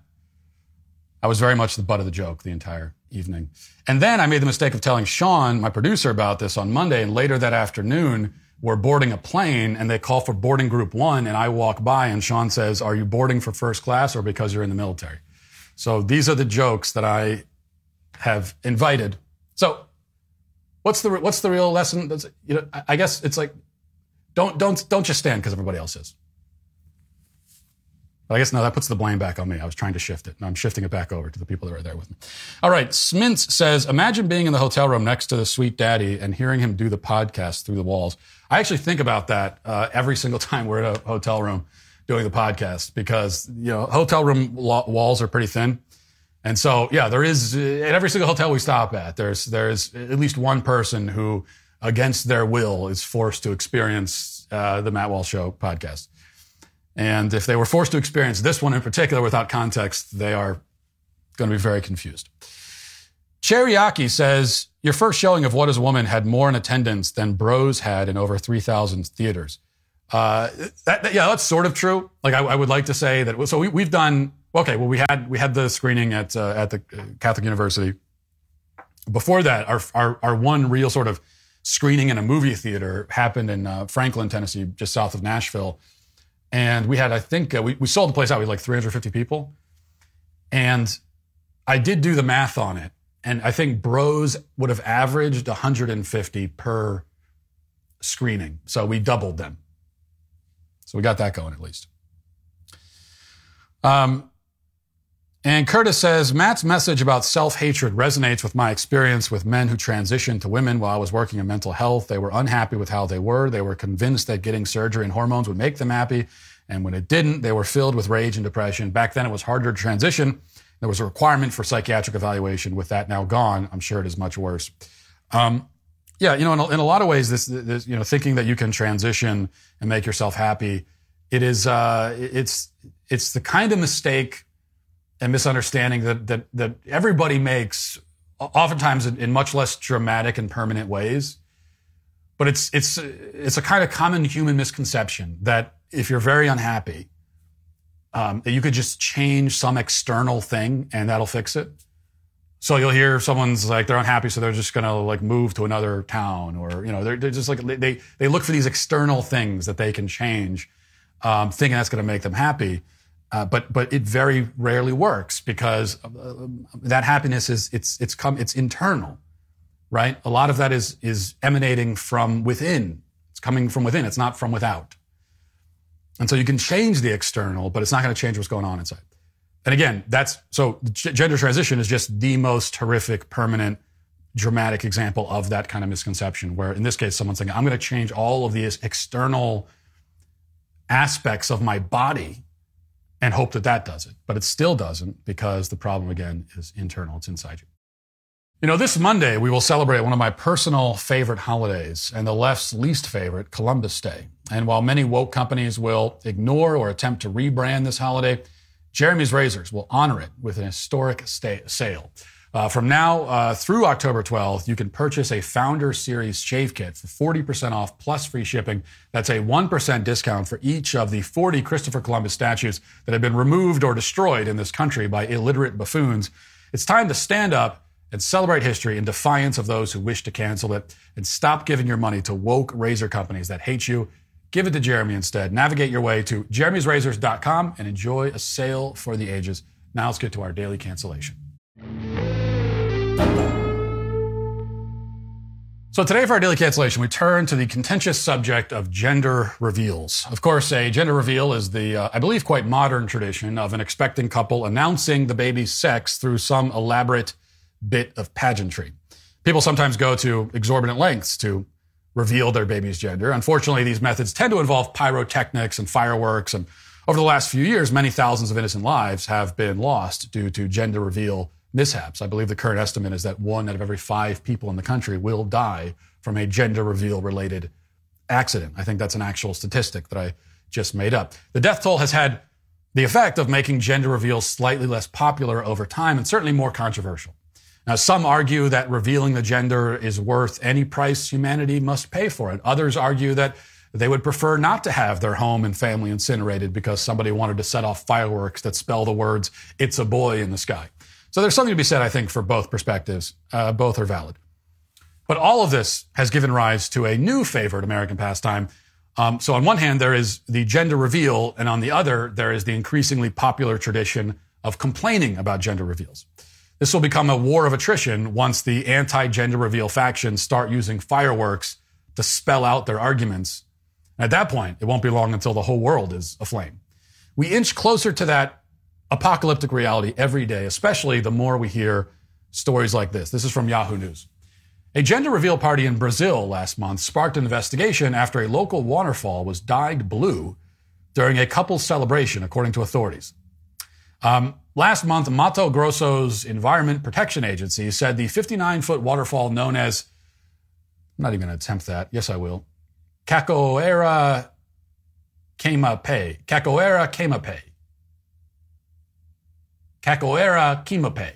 I was very much the butt of the joke the entire evening. And then I made the mistake of telling Sean, my producer, about this on Monday. And later that afternoon, we're boarding a plane and they call for boarding group one. And I walk by and Sean says, Are you boarding for first class or because you're in the military? So these are the jokes that I have invited. So what's the, what's the real lesson? That's, you know, I guess it's like, don't, don't, don't just stand because everybody else is. I guess no, that puts the blame back on me. I was trying to shift it. Now I'm shifting it back over to the people that are there with me. All right. Smintz says, imagine being in the hotel room next to the sweet daddy and hearing him do the podcast through the walls. I actually think about that uh, every single <laughs> time we're in a hotel room doing the podcast because, you know, hotel room walls are pretty thin. And so, yeah, there is at every single hotel we stop at, there's, there's at least one person who against their will is forced to experience uh, the Matt Walsh Show podcast. And if they were forced to experience this one in particular without context, they are going to be very confused. Cherryaki says, Your first showing of What is a Woman had more in attendance than Bros had in over 3,000 theaters. Uh, that, that, yeah, that's sort of true. Like, I, I would like to say that. So we, have done, okay, well, we had, we had the screening at, uh, at the Catholic University. Before that, our, our, our one real sort of screening in a movie theater happened in uh, Franklin, Tennessee, just south of Nashville and we had, I think, uh, we, we sold the place out. We had like 350 people. And I did do the math on it. And I think Bros would have averaged 150 per screening. So we doubled them. So we got that going at least. Um, and Curtis says Matt's message about self hatred resonates with my experience with men who transitioned to women while I was working in mental health. They were unhappy with how they were. They were convinced that getting surgery and hormones would make them happy. And when it didn't, they were filled with rage and depression. Back then, it was harder to transition. There was a requirement for psychiatric evaluation. With that now gone, I'm sure it is much worse. Um, yeah, you know, in a, in a, lot of ways, this, this, you know, thinking that you can transition and make yourself happy, it is, uh, it's, it's the kind of mistake and misunderstanding that that that everybody makes, oftentimes in, much less dramatic and permanent ways. But it's it's it's a kind of common human misconception that if you're very unhappy, um, that you could just change some external thing and that'll fix it. So you'll hear someone's like they're unhappy, so they're just gonna like move to another town, or you know they're, they're just like they they look for these external things that they can change, um, thinking that's gonna make them happy. Uh, but but it very rarely works because uh, that happiness is it's it's come it's internal, right? A lot of that is is emanating from within. It's coming from within. It's not from without. And so you can change the external, but it's not going to change what's going on inside. And again, that's so gender transition is just the most horrific, permanent, dramatic example of that kind of misconception. Where in this case, someone's saying, "I'm going to change all of these external aspects of my body." And hope that that does it. But it still doesn't because the problem, again, is internal, it's inside you. You know, this Monday, we will celebrate one of my personal favorite holidays and the left's least favorite, Columbus Day. And while many woke companies will ignore or attempt to rebrand this holiday, Jeremy's Razors will honor it with an historic sale. Uh, from now uh, through October 12th, you can purchase a Founder Series shave kit for 40% off plus free shipping. That's a 1% discount for each of the 40 Christopher Columbus statues that have been removed or destroyed in this country by illiterate buffoons. It's time to stand up and celebrate history in defiance of those who wish to cancel it and stop giving your money to woke razor companies that hate you. Give it to Jeremy instead. Navigate your way to jeremy'srazors.com and enjoy a sale for the ages. Now let's get to our daily cancellation. So today for our daily cancellation, we turn to the contentious subject of gender reveals. Of course, a gender reveal is the, uh, I believe, quite modern tradition of an expecting couple announcing the baby's sex through some elaborate bit of pageantry. People sometimes go to exorbitant lengths to reveal their baby's gender. Unfortunately, these methods tend to involve pyrotechnics and fireworks. And over the last few years, many thousands of innocent lives have been lost due to gender reveal mishaps. I believe the current estimate is that one out of every five people in the country will die from a gender reveal related accident. I think that's an actual statistic that I just made up. The death toll has had the effect of making gender reveals slightly less popular over time and certainly more controversial. Now, some argue that revealing the gender is worth any price humanity must pay for it. Others argue that they would prefer not to have their home and family incinerated because somebody wanted to set off fireworks that spell the words, it's a boy in the sky. So there's something to be said, I think, for both perspectives. Uh, both are valid. But all of this has given rise to a new favorite American pastime. Um, so on one hand, there is the gender reveal, and on the other, there is the increasingly popular tradition of complaining about gender reveals. This will become a war of attrition once the anti-gender reveal factions start using fireworks to spell out their arguments. At that point, it won't be long until the whole world is aflame. We inch closer to that apocalyptic reality every day, especially the more we hear stories like this. This is from Yahoo News. A gender reveal party in Brazil last month sparked an investigation after a local waterfall was dyed blue during a couple's celebration, according to authorities. Um, last month, Mato Grosso's Environment Protection Agency said the 59 foot waterfall known as, I'm not even going to attempt that. Yes, I will. Cachoeira Queimape. Cachoeira Queimape. Cachoeira Queimape.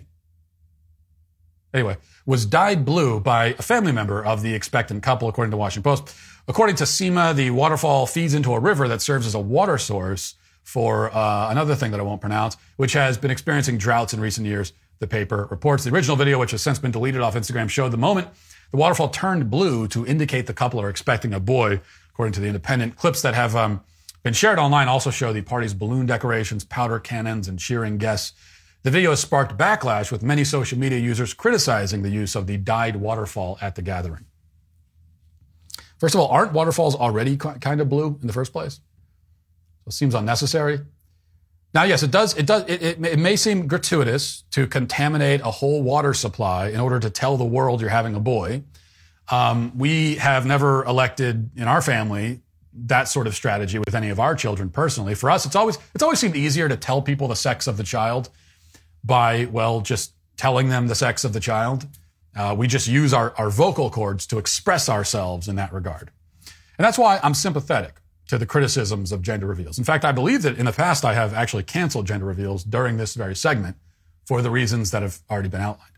Anyway, was dyed blue by a family member of the expectant couple, according to Washington Post. According to SEMA, the waterfall feeds into a river that serves as a water source for uh, another thing that I won't pronounce, which has been experiencing droughts in recent years. The paper reports the original video, which has since been deleted off Instagram, showed the moment the waterfall turned blue to indicate the couple are expecting a boy, according to the Independent. Clips that have um, been shared online also show the party's balloon decorations, powder cannons, and cheering guests. The video has sparked backlash with many social media users criticizing the use of the dyed waterfall at the gathering. First of all, aren't waterfalls already kind of blue in the first place? It seems unnecessary. Now, yes, it does. It does. It, it, it, may seem gratuitous to contaminate a whole water supply in order to tell the world you're having a boy. Um, we have never elected in our family that sort of strategy with any of our children personally. For us, it's always it's always seemed easier to tell people the sex of the child by well just telling them the sex of the child. Uh, we just use our, our vocal cords to express ourselves in that regard, and that's why I'm sympathetic to the criticisms of gender reveals. In fact, I believe that in the past I have actually canceled gender reveals during this very segment for the reasons that have already been outlined.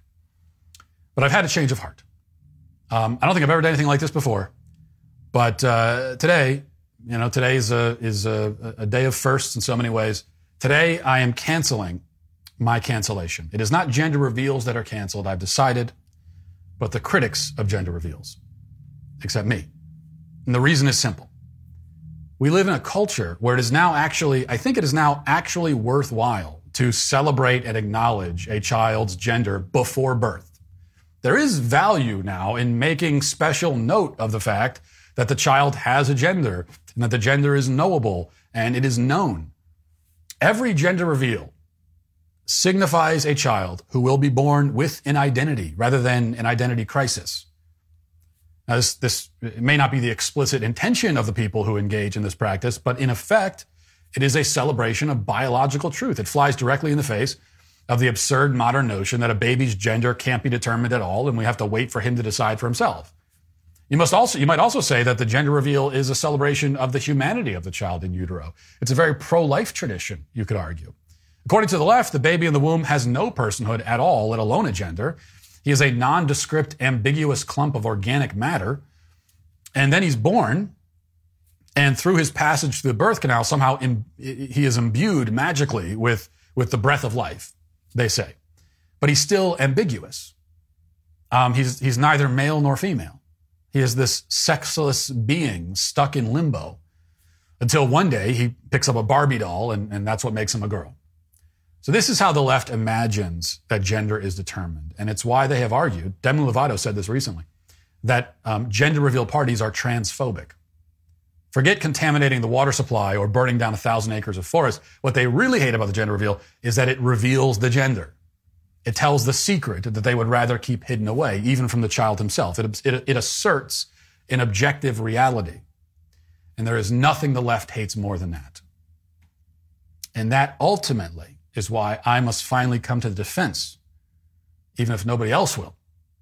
But I've had a change of heart. Um, I don't think I've ever done anything like this before. But uh, today, you know, today is, a, is a, a day of firsts in so many ways. Today, I am canceling my cancellation. It is not gender reveals that are canceled, I've decided, but the critics of gender reveals, except me. And the reason is simple. We live in a culture where it is now actually, I think it is now actually worthwhile to celebrate and acknowledge a child's gender before birth. There is value now in making special note of the fact that the child has a gender and that the gender is knowable and it is known. Every gender reveal signifies a child who will be born with an identity rather than an identity crisis. Now, this, this may not be the explicit intention of the people who engage in this practice, but in effect, it is a celebration of biological truth. It flies directly in the face of the absurd modern notion that a baby's gender can't be determined at all and we have to wait for him to decide for himself. You must also, you might also say that the gender reveal is a celebration of the humanity of the child in utero. It's a very pro-life tradition, you could argue. According to the left, the baby in the womb has no personhood at all, let alone a gender. He is a nondescript, ambiguous clump of organic matter. And then he's born, and through his passage through the birth canal, somehow Im- he is imbued magically with, with the breath of life, they say. But he's still ambiguous. Um, he's, he's neither male nor female. He is this sexless being stuck in limbo until one day he picks up a Barbie doll, and, and that's what makes him a girl. So this is how the left imagines that gender is determined. And it's why they have argued, Demi Lovato said this recently, that um, gender reveal parties are transphobic. Forget contaminating the water supply or burning down a thousand acres of forest. What they really hate about the gender reveal is that it reveals the gender. It tells the secret that they would rather keep hidden away, even from the child himself. It, it, it asserts an objective reality. And there is nothing the left hates more than that. And that ultimately is why I must finally come to the defense even if nobody else will,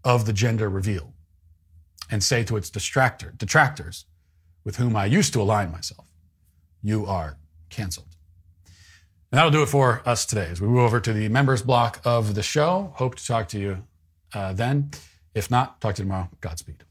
of the gender reveal and say to its distractor, detractors with whom I used to align myself, you are canceled. And that'll do it for us today as we move over to the members block of the show. Hope to talk to you uh, then. If not, talk to you tomorrow. Godspeed.